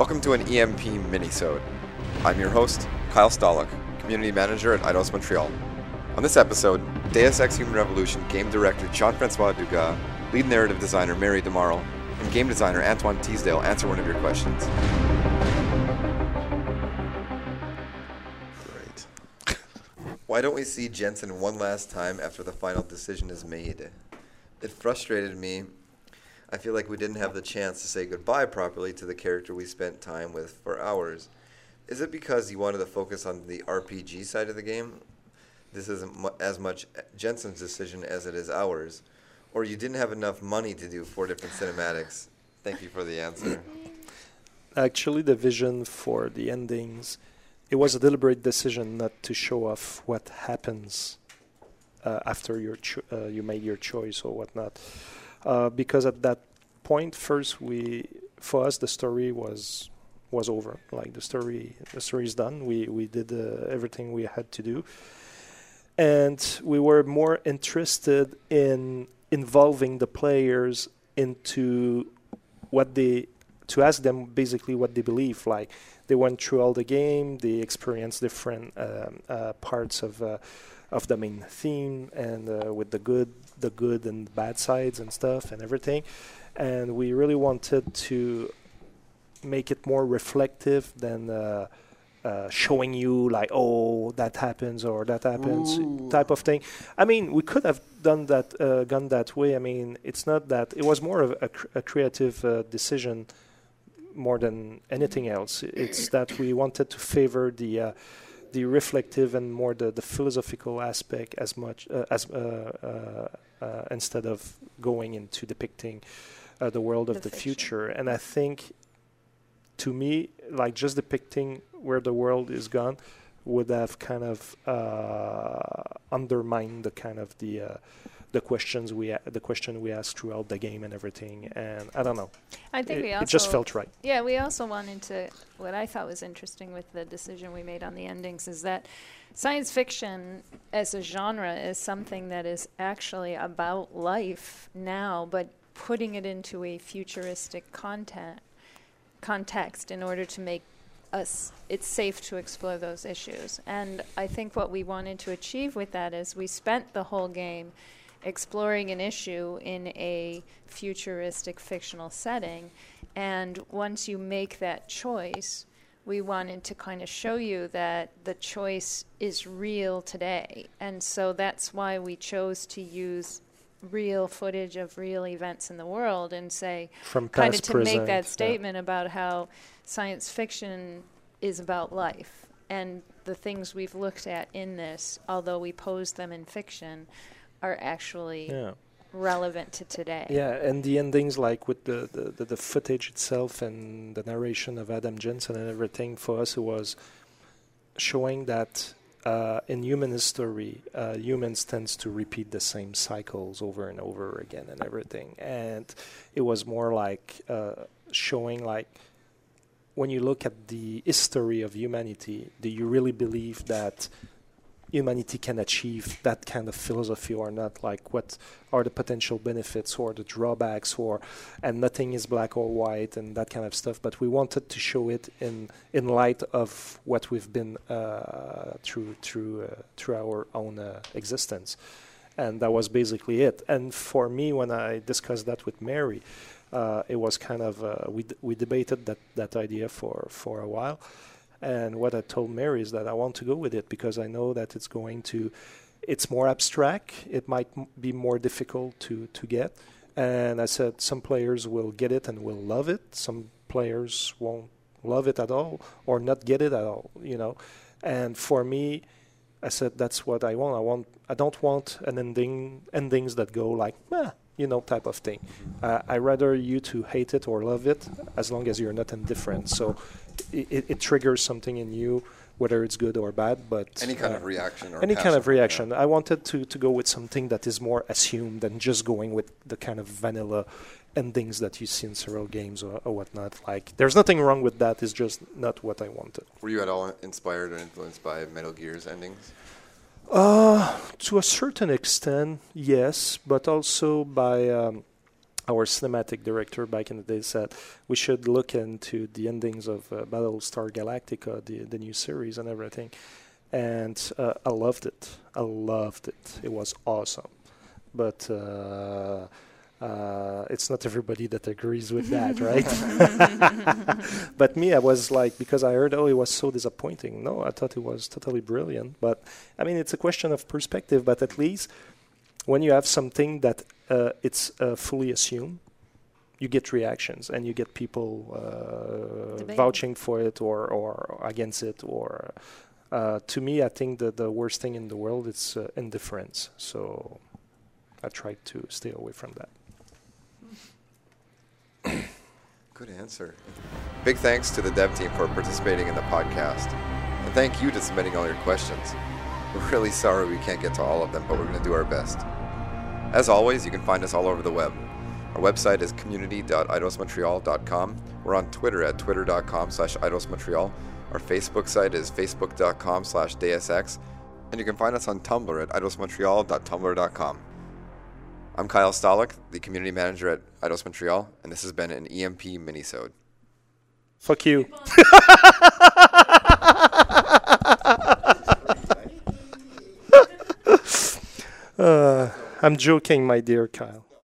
Welcome to an EMP minisode. I'm your host, Kyle Stolick, Community Manager at Eidos Montreal. On this episode, Deus Ex Human Revolution game director Jean-Francois Dugas, lead narrative designer Mary DeMarle, and game designer Antoine Thisdale answer one of your questions. Great. Why don't we see Jensen one last time after the final decision is made? It frustrated me I feel like we didn't have the chance to say goodbye properly to the character we spent time with for hours. Is it because you wanted to focus on the RPG side of the game? This isn't as much Jensen's decision as it is ours. Or you didn't have enough money to do four different cinematics? Thank you for the answer. Actually, the vision for the endings, it was a deliberate decision not to show off what happens uh, after your cho- uh, you made your choice or whatnot uh, because at that point, first we for us the story was was over. Like the story, the story is done. We we did uh, everything we had to do, and we were more interested in involving the players into what they to ask them basically what they believe. Like they went through all the game, they experienced different um, uh, parts of uh, of the main theme and uh, with the good the good and bad sides and stuff and everything. And we really wanted to make it more reflective than uh, uh, showing you like, oh, that happens or that happens Ooh. type of thing. I mean, we could have done that, uh, gone that way. I mean, it's not that. It was more of a, cr- a creative uh, decision more than anything else. It's that we wanted to favor the uh, the reflective and more the, the philosophical aspect as much uh, as uh, uh, uh, instead of going into depicting uh, the world of The fiction. future. And I think, to me, like just depicting where the world is gone would have kind of uh, undermined the kind of the uh, the questions we a- the question we asked throughout the game and everything. And I don't know, I think it, we also it just felt right. Yeah, we also wanted to. What I thought was interesting with the decision we made on the endings is that science fiction as a genre is something that is actually about life now, but putting it into a futuristic content context in order to make us it's safe to explore those issues. And I think what we wanted to achieve with that is we spent the whole game exploring an issue in a futuristic fictional setting. And once you make that choice, we wanted to kind of show you that the choice is real today. And so that's why we chose to use real footage of real events in the world and say, From kind of to make present, that yeah. statement about how science fiction is about life and the things we've looked at in this although we pose them in fiction are actually Yeah. relevant to today Yeah, and the endings, like with the, the, the, the footage itself and the narration of Adam Jensen and everything, for us, it was showing that uh, in human history, uh, humans tends to repeat the same cycles over and over again and everything. And it was more like uh, showing like when you look at the history of humanity, do you really believe that humanity can achieve that kind of philosophy or not? Like, what are the potential benefits or the drawbacks, or and nothing is black or white and that kind of stuff. But we wanted to show it in in light of what we've been uh, through through uh, through our own uh, existence, and that was basically it. And for me, when I discussed that with Mary. Uh, it was kind of uh, we d- we debated that, that idea for, for a while, and what I told Mary is that I want to go with it because I know that it's going to, it's more abstract. It might m- be more difficult to, to get. And I said some players will get it and will love it. Some players won't love it at all or not get it at all, you know. And for me, I said that's what I want. I want. I don't want an ending endings that go like, you know, type of thing. Uh, I rather you to hate it or love it, as long as you're not indifferent. So it, it, triggers something in you, whether it's good or bad. But Any kind uh, of reaction or any kind of reaction. I wanted to, to go with something that is more assumed than just going with the kind of vanilla endings that you see in several games or, or whatnot. Like, there's nothing wrong with that. It's just not what I wanted. Were you at all inspired or influenced by Metal Gear's endings? Uh, to a certain extent, yes, but also by um, our cinematic director back in the day said we should look into the endings of uh, Battlestar Galactica, the the new series and everything. And uh, I loved it. I loved it. It was awesome. But uh, uh, it's not everybody that agrees with that, right? but me, I was like, because I heard, oh, it was so disappointing. No, I thought it was totally brilliant. But I mean, it's a question of perspective. But at least when you have something that uh, it's uh, fully assumed, you get reactions and you get people uh, vouching for it or, or against it. Or uh, to me, I think that the worst thing in the world is uh, indifference. So I try to stay away from that. Good answer. Big thanks to the dev team for participating in the podcast. And thank you to submitting all your questions. We're really sorry we can't get to all of them, but we're going to do our best. As always, you can find us all over the web. Our website is community.eidosmontreal.com. We're on Twitter at twitter.com slash eidosmontreal. Our Facebook site is facebook.com slash deusex. And you can find us on Tumblr at eidosmontreal.tumblr.com. I'm Kyle Stolick, the community manager at Eidos Montreal, and this has been an EMP minisode. Fuck you. uh, I'm joking, my dear Kyle.